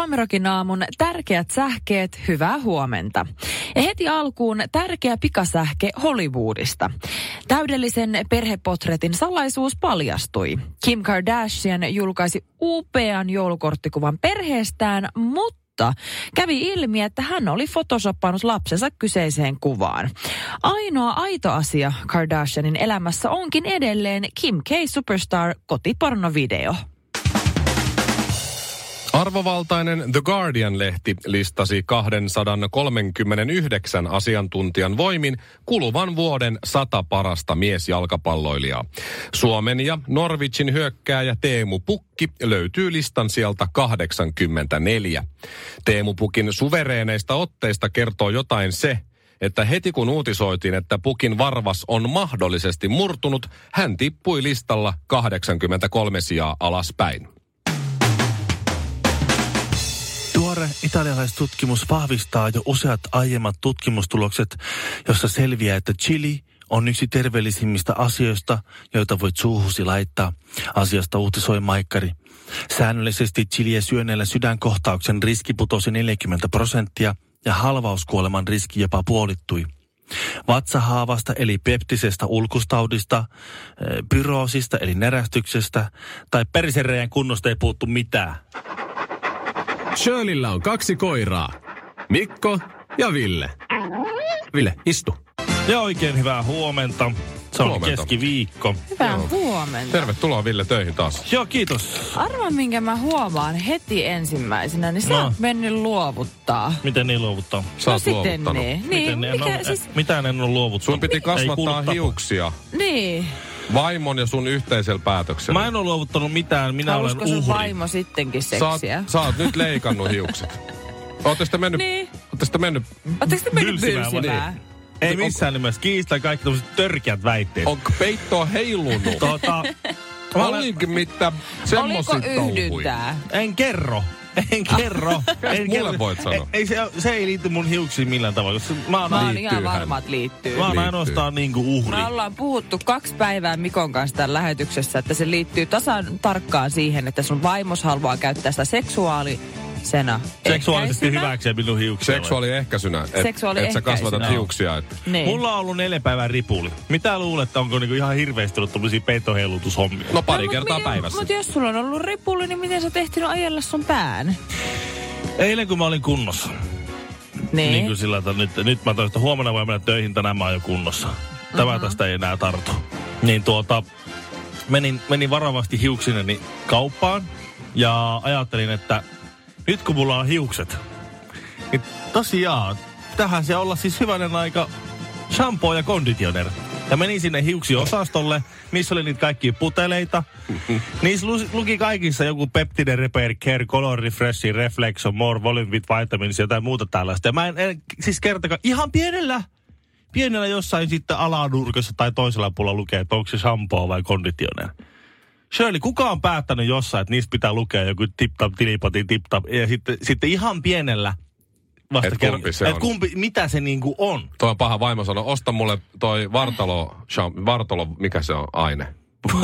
Suomirokin aamun tärkeät sähkeet, hyvää huomenta. Ja heti alkuun tärkeä pikasähke Hollywoodista. Täydellisen perhepotretin salaisuus paljastui. Kim Kardashian julkaisi upean joulukorttikuvan perheestään, mutta kävi ilmi, että hän oli photoshopannut lapsensa kyseiseen kuvaan. Ainoa aito asia Kardashianin elämässä onkin edelleen Kim K. Superstar kotipornovideo. Arvovaltainen The Guardian-lehti listasi 239 asiantuntijan voimin kuluvan vuoden sata parasta miesjalkapalloilijaa. Suomen ja Norwichin hyökkääjä Teemu Pukki löytyy listan sieltä 84. Teemu Pukin suvereeneista otteista kertoo jotain se, että heti kun uutisoitiin, että Pukin varvas on mahdollisesti murtunut, hän tippui listalla 83 sijaa alaspäin. Tuore italialaistutkimus vahvistaa jo useat aiemmat tutkimustulokset, jossa selviää, että chili on yksi terveellisimmistä asioista, joita voit suuhusi laittaa. Asiasta uutisoi Maikkari. Säännöllisesti chiliä syöneellä sydänkohtauksen riski putosi 40 prosenttia ja halvauskuoleman riski jopa puolittui. Vatsahaavasta eli peptisestä ulkustaudista, pyroosista eli närästyksestä tai perisereijän kunnosta ei puuttu mitään. Shirleyllä on kaksi koiraa. Mikko ja Ville. Ville, istu. Ja oikein hyvää huomenta. Se on Huomenta. keskiviikko. Hyvää huomenta. Tervetuloa Ville töihin taas. Joo, kiitos. Arvaa, minkä mä huomaan heti ensimmäisenä, niin sä No. oot mennyt luovuttaa. Miten niin luovuttaa? Sä oot no sitten luovuttanut. niin. Miten Niin, en mikä ole, siis, Mitään en ole luovuttanut. Sun piti kasvattaa hiuksia niin. Vaimon ja sun yhteisellä päätöksellä. Mä en ole luovuttanut mitään, minä Halusko olen sun uhri. vaimo sittenkin Sä oot, seksiä? sä oot nyt leikannut hiukset. Ootte sitten mennyt, Niin. ootte sitten mennyt, Ootteko te mennyt Bylsimään bylsimään? Ei missään nimessä. Kiistää kaikki tämmöiset törkeät väitteet. onko peittoa heilunut? Tota, mä olen, Olinkin mitään Oliko yhdyntää? en kerro. En kerro. en mulle voit sanoa? Ei, se, se ei liity mun hiuksiin millään tavalla. Mä oon, Mä oon Liittyy ihan hän. varma, että liittyy. mä oon liittyy. ainoastaan niinku uhri. Me ollaan puhuttu kaksi päivää Mikon kanssa tämän lähetyksessä, että se liittyy tasan tarkkaan siihen, että sun vaimos haluaa käyttää sitä seksuaalisena Seksuaalisesti ehkäisynä. hyväksiä minun hiuksia. Seksuaaliehkäisynä. Et, Seksuaaliehkäisynä. Et sä kasvatat Joo. hiuksia. Et. Niin. Mulla on ollut neljä päivän ripuli. Mitä luulet, onko niinku ihan hirveästi ollut tommosia peittoheilutushommia? No pari mut kertaa mi- päivässä. Mutta jos sulla on ollut ripuli, niin miten sä oot ehtinyt ajella sun pään? Eilen kun mä olin kunnossa, Niin. niin kuin sillä, että nyt, nyt mä että huomenna voi mennä töihin, tänään mä oon jo kunnossa. Tämä Mhm. tästä ei enää tartu. Niin tuota, menin, menin varovasti hiuksineni kauppaan ja ajattelin, että nyt kun mulla on hiukset, niin tosiaan, tähän se olla siis hyvänen aika shampoo ja konditioner. Ja menin sinne hiuksiosastolle, missä oli niitä kaikkia puteleita. Niissä lu- luki kaikissa joku Peptide Repair Care, Color Refresh, Reflexo, More, Volume with Vitamins ja jotain muuta tällaista. Ja mä en, en siis kertakaan, ihan pienellä, pienellä jossain sitten alanurkassa tai toisella puolella lukee, että onko se shampoo vai konditioner. Shirley, kuka on päättänyt jossain, että niistä pitää lukea joku tip-tap, tilipati, tip-tap, ja sitten, sitten ihan pienellä vasta Et kumpi se et on. kumpi, mitä se niinku on. Toi on paha vaimo sanoi, osta mulle toi vartalo, vartalo, mikä se on aine?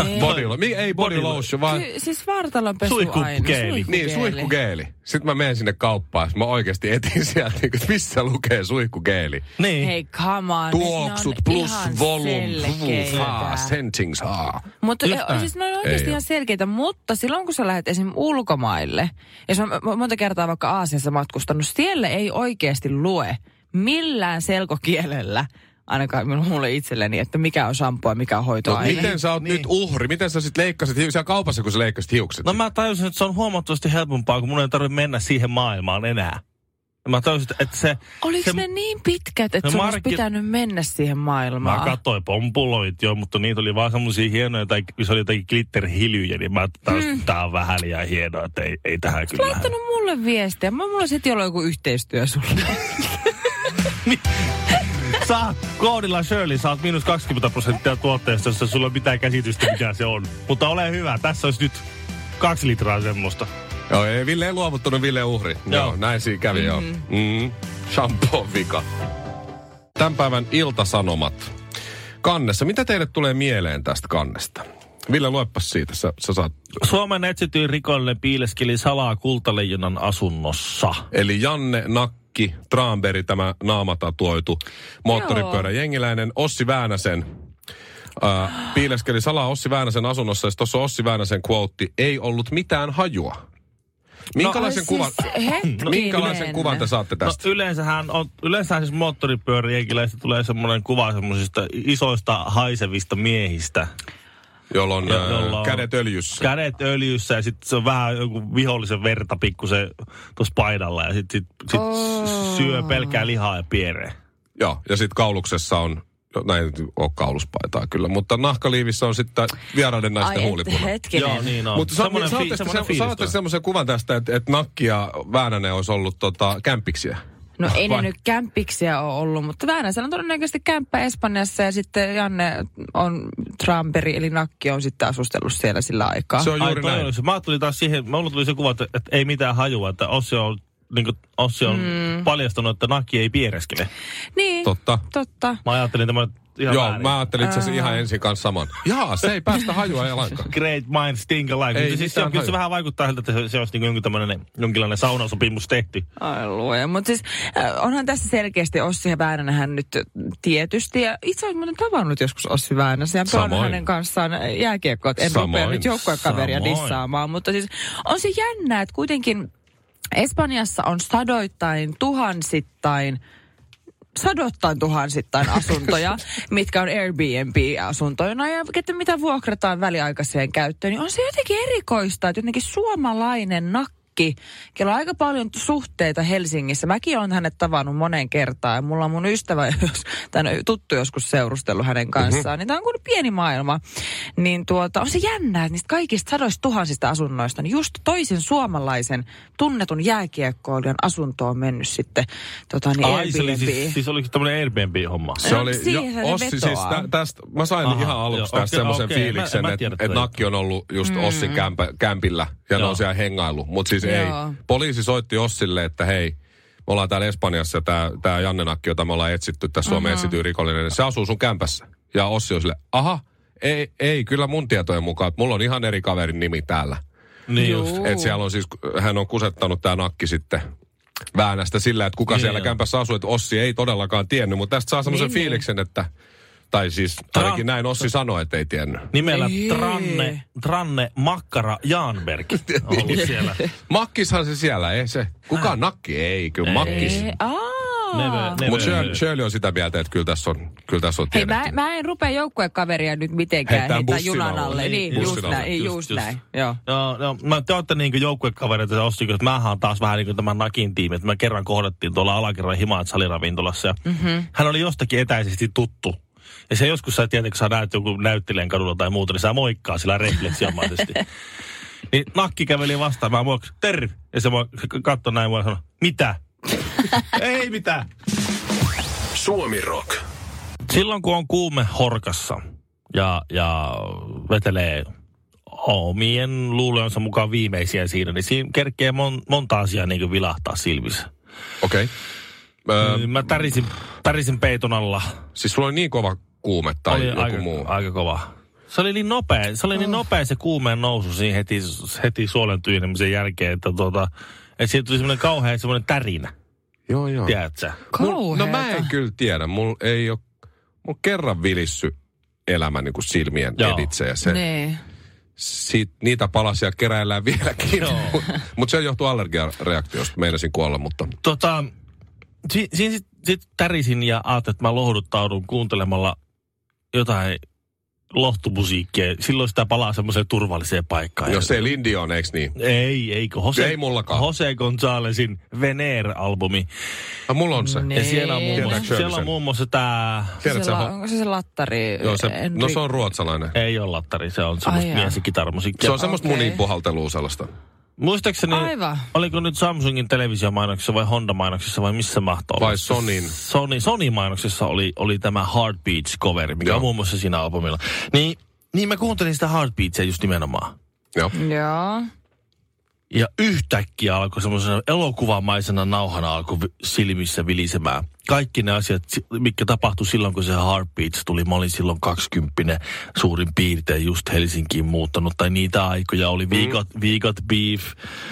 Niin. Body, mi- ei body Body lo- lotion, vaan... Ky- siis vartalonpesuaine. Suihkugeeli. Niin, suihkugeeli. Sitten mä menen sinne kauppaan, mä oikeasti etin sieltä, niin, että missä lukee suihkugeeli. Niin. Hei, come on. Tuoksut plus volume, selkeitä. sentings, haa. Mutta siis ne on oikeasti Ei ihan selkeitä, mutta silloin kun sä lähdet esim. ulkomaille, ja se on monta kertaa vaikka Aasiassa matkustanut, siellä ei oikeasti lue millään selkokielellä, ainakaan mulle itselleni, että mikä on shampoo ja mikä on No, hoitoaine. miten sä oot Niin. nyt uhri? Miten sä sit leikkasit hiuksia kaupassa, kun sä leikkasit hiukset? No mä tajusin, että se on huomattavasti helpompaa, kun mun ei tarvitse mennä siihen maailmaan enää. Ja Mä tajusin, että se... Oliko se, ne niin pitkät, että No sun olisi markki- pitänyt mennä siihen Mä maailmaan? katsoin pompuloit jo, mutta niitä oli vaan semmosia hienoja, tai se oli jotakin glitterhilyjä, niin mä ajattelin, että tää on vähän liian hienoa, että ei, ei tähän kyllä laittanut mulle viestiä. Mä mulla sitten ollut joku yhteistyö sulle. Sä koodilla Shirley saat miinus 20 prosenttia tuotteesta, jos sulla on mitään käsitystä, mikä se on. Mutta ole hyvä, tässä olisi nyt kaksi litraa semmoista. Joo, ei, Ville ei luovuttanut, Ville uhri. Joo, Joo. näin siinä kävi joo. Mm. Shampoo vika. Tämän päivän iltasanomat. Kannessa. Mitä teille tulee mieleen tästä kannesta? Ville, luepas siitä. Sä, sä saat. Suomen etsityin rikollinen piileskeli salaa kultaleijonan asunnossa. Eli Janne Nakki, Traanberi, tämä naamatatuoitu moottoripyörä jengiläinen, Ossi Väänäsen äh, piileskeli salaa Ossi Väänäsen asunnossa, ja tuossa Ossi Väänäsen quote, ei ollut mitään hajua. Minkälaisen, Ai kuvan, siis minkälaisen kuvan te saatte No tästä? yleensähän, on, yleensähän siis moottoripyörijenkiläistä tulee semmoinen kuva semmoisista isoista haisevista miehistä. Jolloin Jo- äh, jolla on- kädet öljyssä. Kädet öljyssä ja sitten se on vähän joku vihollisen verta pikkusen tuossa paidalla ja sitten sit, sit Oh. syö pelkkää lihaa ja piereen. Joo, ja sitten kauluksessa on, no, näin ei ole kauluspaitaa kyllä, mutta nahkaliivissä on sitten vieraiden naisten Ai et, huulipuna. hetkinen. Joo, niin on. Mutta sa- saatte, fi- se, saatte tulee. semmoisen kuvan tästä, että, että Nakki ja Väänänen olisi ollut tota, kämpiksiä. No ei ne Vai? nyt kämpiksiä ole ollut, mutta Väänäsellä on todennäköisesti kämppä Espanjassa ja sitten Janne on Tramperi eli Nakki on sitten asustellut siellä sillä aikaa. Se on Ai, juuri toi näin. Mä tulin taas siihen, mulla tuli se kuva, että, että ei mitään hajua, että Ossi on, niin kuin, Ossi on mm. paljastanut, että Naki ei piereskele. Niin, Totta. totta. Mä ajattelin tämän ihan Joo, väärin. mä ajattelin itse asiassa ihan ensin kanssa saman. Jaa, se ei päästä hajua ei lainkaan. Great minds think alike. Ei Mutta siis se, on, kyllä se vähän vaikuttaa siltä, että se, se olisi niin jonkin tämmöinen, jonkinlainen saunasopimus tehty. Ai luoja. Mutta siis äh, onhan tässä selkeästi Ossi ja Väänänähän nyt tietysti. Ja itse olen muuten tavannut joskus Ossi Väänäsen ja pelannut Samoin. hänen kanssaan jääkiekkoa. En Samoin. rupea nyt joukkuekaveria dissaamaan. Mutta siis on se jännä, että kuitenkin Espanjassa on sadoittain, tuhansittain sadottain tuhansittain asuntoja, mitkä on Airbnb-asuntoina. Ja että mitä vuokrataan väliaikaiseen käyttöön, niin on se jotenkin erikoista, että jotenkin suomalainen nakki, kello on aika paljon suhteita Helsingissä. Mäkin olen hänet tavannut moneen kertaan ja mulla on mun ystävä, jos, tai no, tuttu joskus seurustellut hänen kanssaan, mm-hmm. niin tämä on kuin pieni maailma. Niin tuota, on se jännä, että niistä kaikista sadoista tuhansista asunnoista, niin just toisen suomalaisen tunnetun jääkiekkoilijan asunto on mennyt sitten tota, niin Ai, se oli siis, siis oliko tämmöinen Airbnb-homma? Se oli, siihen se Ossi siis vetoaa. tä, tästä, mä sain Aha, ihan aluksi tästä okei, semmoisen okei, fiiliksen, että et. Nakki on ollut just Ossin kämpä, kämpillä ja ne Joo. on siellä hengailu. Mutta siis ei. Joo. Poliisi soitti Ossille, että hei, me ollaan täällä Espanjassa ja tää, tää Janne Nakki, jota me ollaan etsitty, tässä Suomen etsitty rikollinen, se asuu sun kämpässä. Ja Ossi on sille, aha, ei, ei, kyllä mun tietojen mukaan, että mulla on ihan eri kaverin nimi täällä. Niin Juu. just. Että siellä on siis, hän on kusettanut tämä nakki sitten väänästä sillä, että kuka Niin siellä joo. kämpässä asuu, että Ossi ei todellakaan tiennyt, mutta tästä saa semmoisen Niin, niin. fiiliksen, että, tai siis ainakin näin Ossi sanoi, että ei tiennyt. Nimellä Ei. Tranne, Tranne Makkara Jaanberg on ollut siellä. Makkishan se siellä, ei se. Kuka nakki? Ei, kyllä Makkis. Ei, aa. Never. Mutta Shirley, on sitä mieltä, että kyllä tässä on, kyllä tässä on Hei, tiedetty. mä, mä en rupea joukkuekaveria nyt mitenkään Heittää heittää junan alle. Niin, Niin, just alle. näin, Just, just, just. näin. Joo. Joo, joo. Mä, te olette niinku joukkuekavereita ja Ossi, että mähän on taas vähän niin kuin tämän Nakin tiimi. Että me kerran kohdattiin tuolla alakerran Himaat saliravintolassa. Ja mm-hmm. Hän oli jostakin etäisesti tuttu. Ja se joskus sä tiedät, kun sä näet joku näyttelijän kadulla tai muuta, niin sä moikkaa sillä refleksiamaisesti. niin Nakki käveli vastaan, mä moikkasin, terve. Ja se, moi- se katsoi näin mua ja sanoi, mitä? Ei mitään. Suomi Rock. Silloin kun on kuume horkassa ja, ja vetelee omien luulensa mukaan viimeisiä siinä, niin siinä kerkee mon, monta asiaa niin vilahtaa silmissä. Okei. Okay. Öö, Mä tärisin, tärisin peiton alla. siis sulla oli niin kova kuume tai oli joku aika, muu. aika kova. Se oli niin nopea, se oli niin nopea se kuumeen nousu siinä heti, heti suolen tyynemisen jälkeen, että tuota, että siitä tuli semmoinen kauhean semmoinen tärinä, Joo, joo. tiedätkö? Mul, no mä en kyllä tiedä. Mulla ei ole, mulla kerran vilissy elämä niin kuin silmien Joo. editse ja se, Niin. siitä, niitä palasia keräillään vieläkin. Mutta se johtuu allergiareaktiosta. Meinasin kuolla, mutta Tota, si, siinä sitten sit tärisin ja ajattelin, että mä lohduttaudun kuuntelemalla jotain lohtumusiikkia. Silloin sitä palaa semmoiseen turvalliseen paikkaan. jos se Lindi on, eikö niin? Ei, ei, kun Jose, Ei mullakaan. Jose Gonzalesin Veneer-albumi. Ah, mulla on se. Niin. Ja siellä on muun muassa, Tiedätkö siellä on muun muassa tämä, Tiedätkö Se la, onko se se lattari? Joo, se, Enri- no se on ruotsalainen. ei ole lattari, se on semmoista Ai jaa. mies- ja kitaramusiikkia. Se on semmoista Okei. munin puhaltelua sellaista. Muistaakseni, Aivan. oliko nyt Samsungin televisiomainoksessa vai Honda-mainoksessa vai missä mahtoi olla? Vai Sonin. Sony, Sony-mainoksessa oli, oli tämä Heartbeats-coveri, mikä Joo. on muun muassa siinä albumilla. Niin, niin mä kuuntelin sitä Heartbeatsia just nimenomaan. Joo. Joo. Ja yhtäkkiä alkoi semmoisena elokuvamaisena nauhana alkoi silmissä vilisemään. Kaikki ne asiat, si- mikä tapahtui silloin, kun se Heartbeats tuli. Mä olin silloin 20 suurin piirtein just Helsinkiin muuttanut. Tai niitä aikoja oli viikot, viikot beef,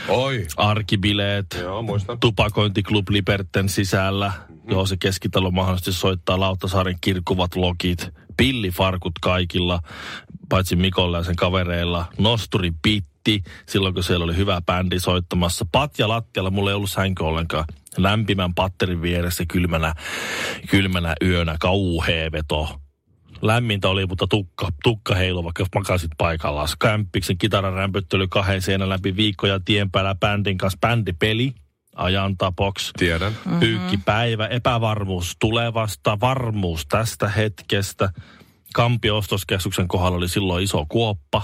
Oi. arkibileet, Joo, muistan. tupakointiklub Liberten sisällä. Mm-hmm. Joo, se keskitalo mahdollisesti soittaa Lauttasaaren kirkuvat lokit. Pillifarkut kaikilla, paitsi Mikolla ja sen kavereilla. Nosturi pitti, silloin kun siellä oli hyvä bändi soittamassa. Patja lattialla, mulla ei ollut sänky ollenkaan. Lämpimän patterin vieressä kylmänä, kylmänä yönä, kauhea veto. Lämmintä oli, mutta tukka, tukka heilu, vaikka makasit paikallaan. Kämppiksen kitaran rämpöttely kahden seinän läpi viikkoja tien päällä bändin kanssa. Bändipeli, ajan tapoks. Tiedän. Mm-hmm. Pyykkipäivä, epävarmuus tulevasta, varmuus tästä hetkestä. Kampio ostoskeskuksen kohdalla oli silloin iso kuoppa.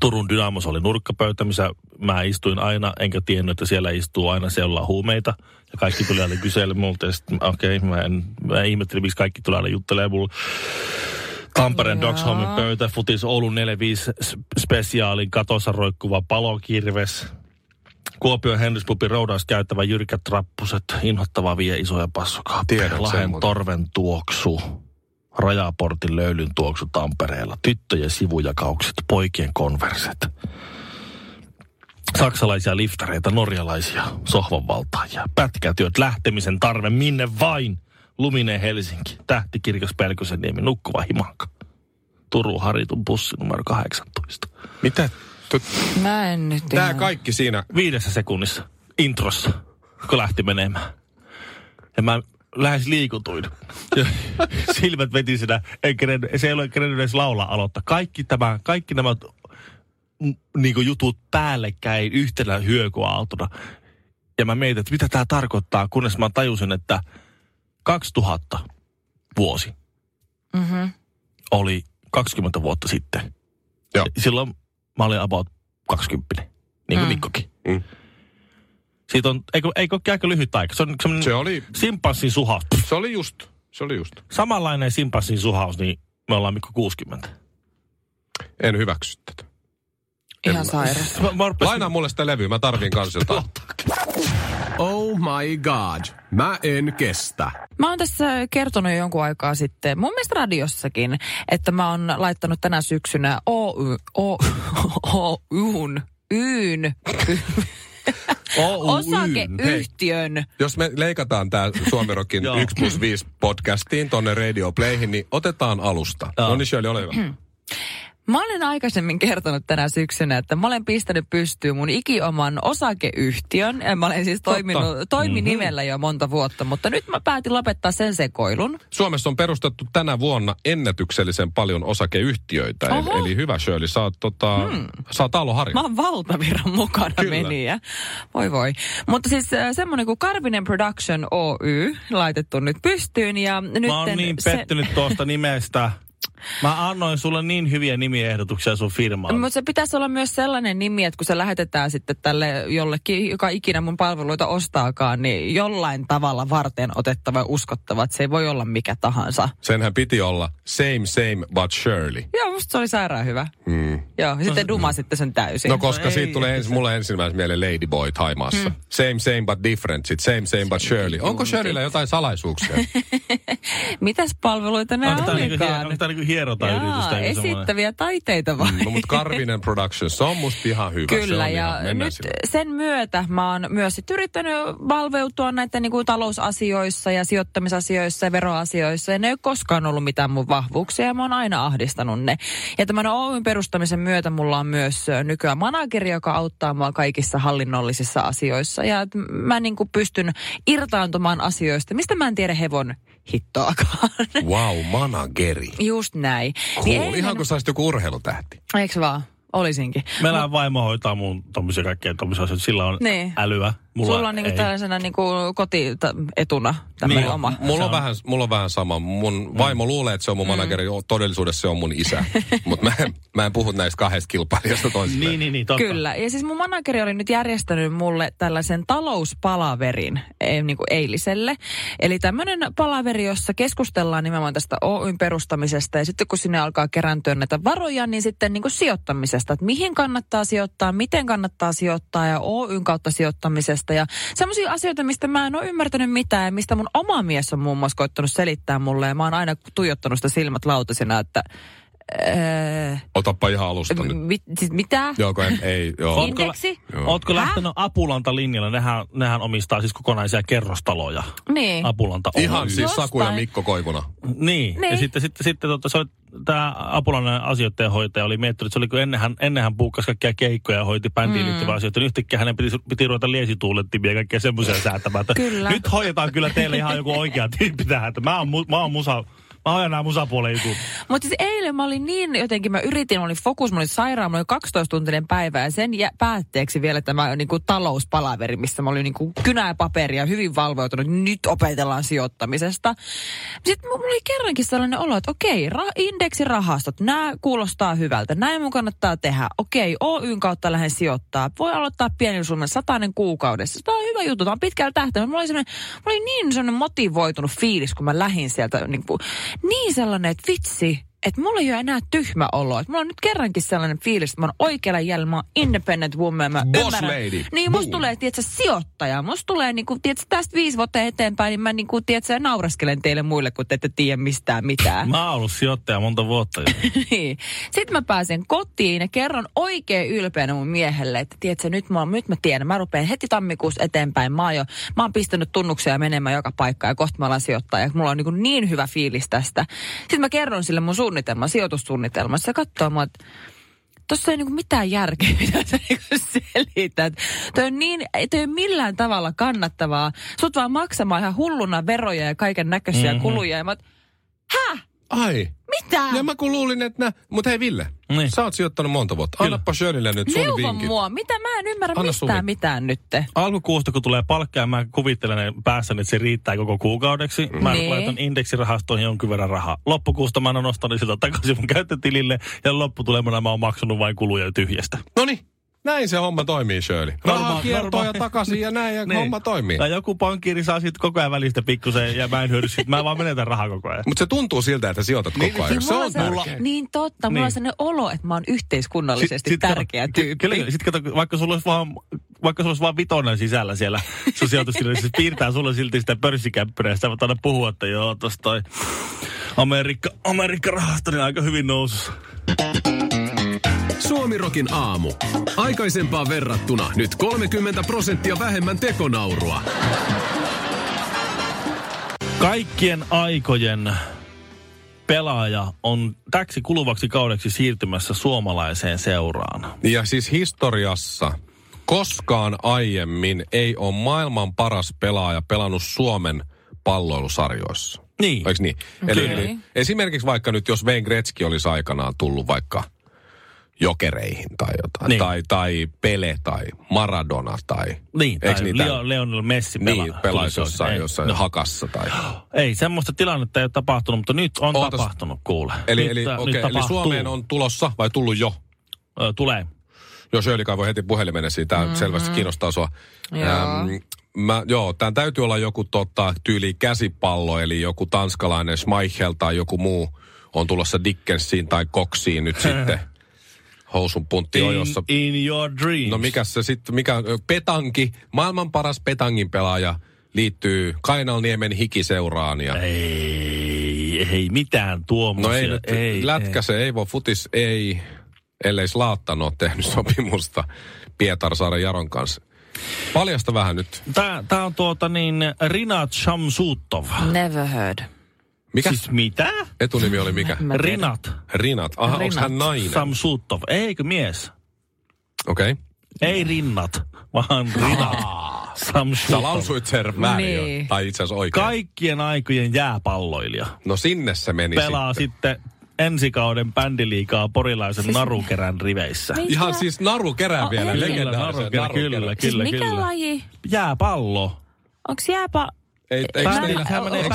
Turun Dynamos oli nurkkapöytä, missä mä istuin aina, enkä tiennyt, että siellä istuu aina se, jolla on huumeita. Ja kaikki tuli aina kysellä multa, ja sitten okei, okay, mä, en, mä ihmettelin, miksi kaikki tulee aina juttelemaan mulle. Tampereen Joo. Dogshomin pöytä, futis Oulun 45 spesiaalin katossa roikkuva palokirves. Kuopion Henrispupin roudaus käyttävä jyrkät rappuset, inhottava vie isoja passukaappeja. Lahden muuten. torven tuoksu, rajaportin löylyn tuoksu Tampereella, tyttöjen sivujakaukset, poikien konverset. Saksalaisia liftareita, norjalaisia sohvanvaltaajia, pätkätyöt, lähtemisen tarve, minne vain. Luminen Helsinki, tähtikirkas Pelkosenniemi, nukkuva himanka. Turun Haritun bussi numero 18. Mitä? Tu- Mä en nyt Tää ihan- kaikki siinä. Viidessä sekunnissa, introssa, kun lähti menemään. Ja mä lähes liikutuin. Silmät veti siinä, en kerennyt, se ei ole kerennyt edes laulaa aloittaa. Kaikki, tämä, kaikki nämä mm, niinku jutut päällekkäin yhtenä hyökyaaltona. Ja mä mietin, että mitä tämä tarkoittaa, kunnes mä tajusin, että 2000 vuosi Mhm. oli 20 vuotta sitten. Joo. Silloin mä olin about 20, niin kuin Mm. Mikkokin. Mm. Siitä on, eikö, eikö aika lyhyt aika? Se on Se oli, simpanssin suhaus. se oli just. Se oli just. Samanlainen simpanssin suhaus, niin me ollaan Mikko 60. En hyväksy tätä. Ihan sairas. Lainaa mulle sitä levyä, mä tarviin kans jotain. Oh my god. Mä en kestä. Mä oon tässä kertonut jo jonkun aikaa sitten, mun mielestä radiossakin, että mä oon laittanut tänä syksynä Oy, o, Oyn, Yn, Osakeyhtiön. Jos me leikataan tää Suomerokin Joo. 1 plus 5 podcastiin tonne Radio Playhin, niin otetaan alusta. No niin Shirley, ole hyvä. Mä olen aikaisemmin kertonut tänä syksynä, että mä olen pistänyt pystyyn mun ikioman osakeyhtiön. Ja Mä olen siis toiminut toiminimellä jo monta vuotta, mutta nyt mä päätin lopettaa sen sekoilun. Suomessa on perustettu tänä vuonna ennätyksellisen paljon osakeyhtiöitä. Eli, Oho. eli hyvä Shirley, sä oot, tota, hmm. sä oot. Mä oon valtaviran mukana Kyllä. meniä. Voi voi. Mutta siis äh, semmoinen kuin Karvinen Production Oy laitettu nyt pystyyn ja nyt Mä oon niin pettynyt tuosta nimestä. Mä annoin sulle niin hyviä nimiehdotuksia sun firmaan. Mutta se pitäisi olla myös sellainen nimi, että kun se lähetetään sitten tälle jollekin, joka ikinä mun palveluita ostaakaan, niin jollain tavalla varten otettava ja uskottava, että se ei voi olla mikä tahansa. Senhän piti olla same same but Shirley. Joo, musta se oli sairaan hyvä. Mm. Joo, sitten Duma sitten sen täysin. No koska ei, siitä tulee ensin, mulle ensimmäisenä mieleen Ladyboy Haimaassa. Hmm. Same same but different, sit same same but Shirley. Onko Shirleyllä jotain salaisuuksia? Mitäs palveluita ne Onko tää niinku, onko tää niinku hierotayritys? Jaa, semmoinen? esittäviä taiteita vai? no mutta Karvinen Productions, se on musta ihan hyvä. se Kyllä, on ja ihan, nyt sille. sen myötä mä oon myös sit yrittänyt valveutua näiden niin kuin talousasioissa ja sijoittamisasioissa ja veroasioissa. Ja ne ei ole koskaan ollut mitään mun vahvuuksia ja mä oon aina ahdistanut ne. Ja tämän Oyn perustamisen myötä mulla on myös nykyään manageri, joka auttaa mua kaikissa hallinnollisissa asioissa. Ja mä niin kuin pystyn irtaantumaan asioista, mistä mä en tiedä hevon hittoakaan. Wow, manageri. Just näin. Cool. Niin Ihan kuin sä olisit joku urheilutähti. Eiks vaan? Olisinkin. Meillä vaimo hoitaa mun tommosia kaikkea tommosia asioita. Sillä on Niin. älyä Mulla Sulla on niinku ei. tällaisena niinku kotietuna tämmöinen Niin. oma. Mulla on, on- vähän, mulla on vähän sama. Mun vaimo luulee, että se on mun manageri. Todellisuudessa se on mun isä. Mutta mä, en- mä en puhu näistä kahdesta kilpailijasta toisistaan. Niin, niin, niin, totta. Kyllä. Ja siis mun manageri oli nyt järjestänyt mulle tällaisen talouspalaverin eh, niin kuin eiliselle. Eli tämmöinen palaveri, jossa keskustellaan nimenomaan tästä Oyn perustamisesta. Ja sitten kun sinne alkaa kerääntyä näitä varoja, niin sitten niin kuin sijoittamisesta. Että mihin kannattaa sijoittaa, miten kannattaa sijoittaa ja Oyn kautta sijoittamisesta. Ja semmoisia asioita, mistä mä en ole ymmärtänyt mitään ja mistä mun oma mies on muun muassa koittanut selittää mulle. Ja mä oon aina tuijottanut sitä silmät lautasina, että... Öö, Otappa ihan alusta nyt. mit, siis mitä? Joo, kun en, ei, joo. Ootko- Indeksi? Joo. Ootko Häh? lähtenyt Apulanta linjalla? Nehän, nehän omistaa siis kokonaisia kerrostaloja. Niin. Apulanta. Ihan siis Saku ja. Mikko Koivuna. Niin. ja Niin. sitten, sitten, sitten tota, se oli, tämä Apulannan asioiden hoitaja oli miettinyt, että se oli kun ennen hän, ennen hän puukkasi kaikkia keikkoja ja hoiti bändiin mm. liittyviä asioita, niin yhtäkkiä hänen piti, piti ruveta liesituulettimia ja kaikkea semmoisia säätämään. että Kyllä. Nyt hoidetaan kyllä teille ihan joku oikea tyyppi tähän, että mä oon, mu, mä oon musa, mä hoidan nämä musapuolen jutut. Mutta siis eilen mä olin niin jotenkin, mä yritin, mä olin fokus, mä olin sairaan, mä olin 12-tuntinen päivä ja sen jä, päätteeksi vielä tämä niin kuin talouspalaveri, missä mä olin niin kuin kynää paperia, hyvin valveutunut, nyt opetellaan sijoittamisesta. Sitten mulla oli kerrankin sellainen olo, että okei, ra- indeksirahastot, nämä kuulostaa hyvältä, näin mun kannattaa tehdä. Okei, Oyn kautta lähden sijoittaa, voi aloittaa pienillä summan, satainen kuukaudessa. Tämä on hyvä juttu, tämä on pitkällä tähtäimellä. Mulla oli, mulla oli niin sellainen motivoitunut fiilis, kun mä lähdin sieltä, niin, kuin, niin sellainen, että vitsi, että mulla ei ole enää tyhmä olo. Että mulla on nyt kerrankin sellainen fiilis, että mä oon oikealla jäljellä, mä oon independent woman, mä Boss ymmärrän. lady. Niin, musta Boom. tulee, tiedätkö, sijoittaja. Musta tulee, niin kuin, tiedätkö, tästä viisi vuotta eteenpäin, niin mä niin kuin, tiedätkö, naureskelen teille muille, kun te ette tiedä mistään mitään. Mä oon ollut sijoittaja monta vuotta jo. niin. Sitten mä pääsen kotiin ja kerron oikein ylpeänä mun miehelle, että tiedätkö, nyt mä, nyt mä tiedän, mä rupean heti tammikuussa eteenpäin. Mä oon, jo, mä oon pistänyt tunnuksia menemään joka paikkaan ja kohta mä alan sijoittaa ja mulla on niin, niin hyvä fiilis tästä. Sitten mä kerron sille mun suunnitelman, sijoitussuunnitelman. Se katsoo mua, että Tuossa ei niinku mitään järkeä, mitä sä niinku selität. Toi on niin, ei toi ole millään tavalla kannattavaa. Sut vaan maksamaan ihan hulluna veroja ja kaiken näköisiä mm-hmm. kuluja. Ja mä oot, häh? Ai. Mitä? Ja mä kun luulin, että nä... Mutta hei Ville, Niin. sä oot sijoittanut monta vuotta. Annappa Shirleylle nyt sun Neuvo vinkit. mua. Mitä mä en ymmärrä Anna sun mistään vinkki. mitään nyt. Alkukuusta, kun tulee palkka ja mä kuvittelen päässäni, että se riittää koko kuukaudeksi. Mä Niin. laitan indeksirahastoihin jonkin verran rahaa. Loppukuusta mä oon nostanut siltä takaisin mun käyttötilille ja lopputulemana mä oon maksanut vain kuluja tyhjästä. Noniin. Näin se homma toimii, Shirley. Rahaa Norma- kiertoa ja norma- takaisin ja näin ja Niin. homma toimii. Tai joku pankkiiri saa sitten koko ajan välistä pikkusen ja mä en hyödy sit. Mä vaan menetän rahaa koko ajan. Mutta se tuntuu siltä, että sijoitat koko ajan. Se mulla on se- tärkeää. Niin totta, mulla Niin. on sellainen olo, että mä oon yhteiskunnallisesti Sit- sit tärkeä kato- tyyppi. Kyllä. Sitten kato, vaikka sulla olisi vaan, vaikka sulla olisi vaan vitonen sisällä siellä sun sijoitustilillä, niin se piirtää sulle silti sitä pörssikäppyrää. Ja sitä voit aina puhua, että joo, tossa toi Amerikka, Amerikka-rahasto niin aika hyvin nousussa. Suomirokin aamu. Aikaisempaan verrattuna nyt 30 prosenttia vähemmän tekonaurua. Kaikkien aikojen pelaaja on täksi kuluvaksi kaudeksi siirtymässä suomalaiseen seuraan. Ja siis historiassa koskaan aiemmin ei ole maailman paras pelaaja pelannut Suomen palloilusarjoissa. Niin. Eikö niin? Eli, Kyllä. eli esimerkiksi vaikka nyt, jos Wayne Gretzky olisi aikanaan tullut vaikka jokereihin tai jotain, Niin. tai, tai Pele tai Maradona tai... Niin, tai niitä- Leo, Leonel Messi pelaa. Niin, pelaisi jossain, oikein. jossain No. hakassa tai... Ei, semmoista tilannetta ei ole tapahtunut, mutta nyt on Ootas. tapahtunut, kuule. Eli, nyt, eli, okay, nyt eli tapahtuu. Suomeen on tulossa vai tullut jo? Ö, tulee. Jos Shirley kaivoi heti puhelimeen, siitä mm-hmm. selvästi kiinnostaa sua. Joo. mä, joo, tämän täytyy olla joku tota, tyyli käsipallo, eli joku tanskalainen Schmeichel tai joku muu on tulossa Dickensiin tai Koksiin nyt sitten. Housun puntti In, ojossa. in your dreams. No mikä se sitten, mikä Petanki, maailman paras Petangin pelaaja liittyy Kainalniemen hikiseuraan. Ja, Ei, ei mitään tuommoisia. no ei nyt, ei, lätkä se ei voi, futis ei, ellei Slaattan ole tehnyt sopimusta Pietarsaaren Jaron kanssa. Paljasta vähän nyt. Tää, tää on tuota niin, Rinat Shamsutov. Never heard. Mikä? Siis mitä? Etunimi oli mikä? Rinat Rinat. Aha, onko hän nainen? Shamsutov. Eikö mies? Okei. Okay. Ei rinnat, vaan Rinat Sä Shamsutov. lausuit sen väärin jo. Niin. Tai itse asiassa oikein. Kaikkien aikojen jääpalloilija. No sinne se meni Pelaa sitten. sitten ensi kauden bändiliikaa porilaisen Siis- narukerän riveissä. Mitä? Ihan siis naru kerää Oh, vielä. legendaarisen narukerä, narukerän. kyllä, Siis kyllä, mikä kyllä. laji? Jääpallo. Onks jääpä... Ei, eikö teillä,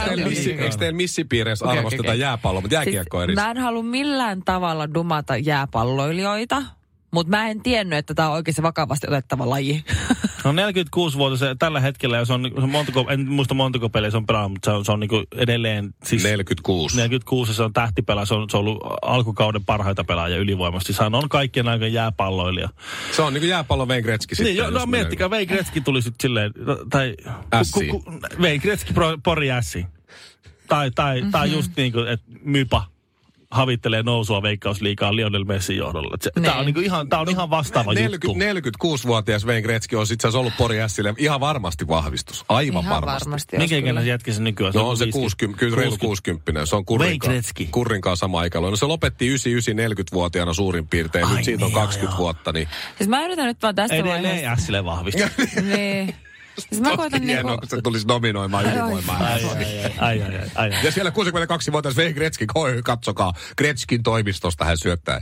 teillä, missi, teillä missipiireissä Okei, arvosteta okei, okei. jääpalloa, mutta jääkiekko on eri. Siis mä en halua millään tavalla dumata jääpalloilijoita, mutta mä en tiennyt, että tämä on oikeasti vakavasti otettava laji. No 46-vuotias tällä hetkellä, ja se on, se on montako, en muista montako peliä se on pelannut, mutta se on, se on niin edelleen... Siis 46. 46 se on tähtipelaaja, se on, se on ollut alkukauden parhaita pelaajia ylivoimasti. Hän on kaikkien aikojen jääpalloilija. Se on niin kuin jääpallo Wayne Gretzky sitten. Niin, jo, no miettikää, Wayne Gretzky tuli sitten silleen, no, tai... Ässiin. Wayne Gretzky pro, pori ässiin. Tai, tai, mm-hmm. tai just niin kuin, että Mypa havittelee nousua veikkausliikaa Lionel Messin johdolla. Et Se, Niin. tää on, niinku ihan, tää on ihan vastaava 40, juttu. 46-vuotias Wayne Gretzky on itse asiassa ollut Pori Ässille ihan varmasti vahvistus. Aivan Ihan varmasti. varmasti. kyllä. ikäinen se jätkä se nykyään? No on se 50. 60, kyllä reilu 60. Se on Kurrinkaan. Kurrinkaan sama ikäluokka. No se lopetti 99-40-vuotiaana suurin piirtein. Ai Nyt siitä on niin, joo, 20 joo. vuotta. Niin. Siis mä yritän nyt vaan tässä Edelleen vaiheessa... Ässille vahvistaa. Niin. Siis mä koitan Hienoa, niinku... kun se tulisi nominoimaan ylivoimaa. Ai, ai, ai, ai, ai, ai, ai. Ja siellä 62-vuotias Wayne Gretzky, koi, katsokaa, Gretzkin toimistosta hän syöttää.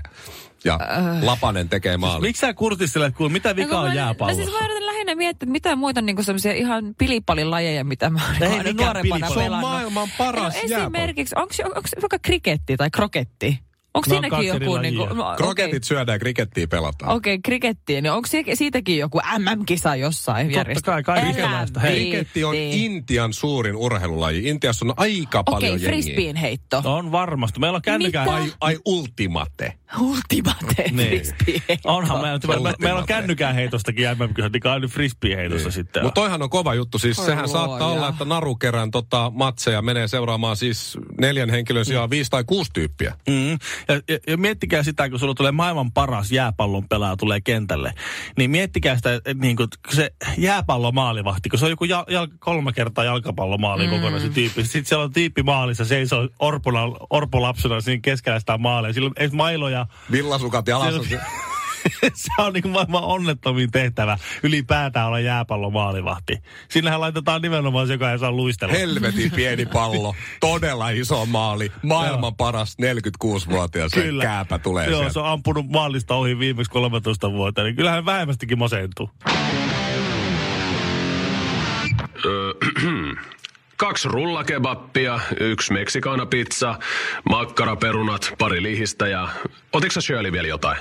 Ja Äh. Lapanen tekee maali. Miksi sä kurtistelet, kuule, mitä No, vika kun on mä- No jääpallossa? siis mä lähinnä miettiä, että mitä muita niinku semmoisia ihan pilipalin lajeja, mitä mä oon Ei aina nuorempana pilipalli. Se on pelannut. maailman paras no, jääpallo. esimerkiksi, onko vaikka kriketti tai kroketti? Onko No, siinäkin joku... lajia. Niinku, no, Kroketit syödään ja krikettiä pelataan. Okei, okay, krikettiin. Niin onko siitäkin joku MM-kisa jossain Totta järjestetty? kai, kaikenlaista. Hei, Kriketti on Viitti. Intian suurin urheilulaji. Intiassa on aika Okei, paljon okay, jengiä. frisbeen heitto. On varmasti. Meillä on kännykää... Mitä? Ai, ai ultimate. Ultimate Niin. frisbeen heitto. Onhan meillä, me, me, meillä on kännykään heitostakin MM-kisat, niin kai nyt frisbee-heitossa sitten. Mutta toihan on kova juttu. Siis Oi sehän luoja. saattaa olla, että narukerän tota, matseja menee seuraamaan siis neljän henkilön sijaan viisi tai kuusi tyyppiä. Mm. Ja, ja, ja miettikää sitä, kun sulla tulee maailman paras jääpallon pelaaja tulee kentälle, niin miettikää sitä, että niin kuin se jääpallomaalivahti, kun se on joku jal, jal, kolme kertaa jalkapallomaali mm. kokonaan se tyyppi. Sitten siellä on tyyppi maalissa, seisoo orpona, orpolapsena siinä keskellä sitä maalia. Sillä ei mailoja. Villasukat jalassa. Siellä- se on niin maailman onnettomin tehtävä ylipäätään olla jääpallomaalivahti. Sinnehän laitetaan nimenomaan se, joka ei saa luistella. Helvetin pieni pallo. Todella iso maali. Maailman paras 46-vuotias. Se Kyllä. kääpä tulee Joo, sieltä. se on ampunut maalista ohi viimeksi 13 vuotta, niin kyllähän vähemmästikin masentuu. Kaksi rullakebappia, yksi meksikaanapizza, makkaraperunat, pari lihistä ja... Otitko sä Shirley vielä jotain?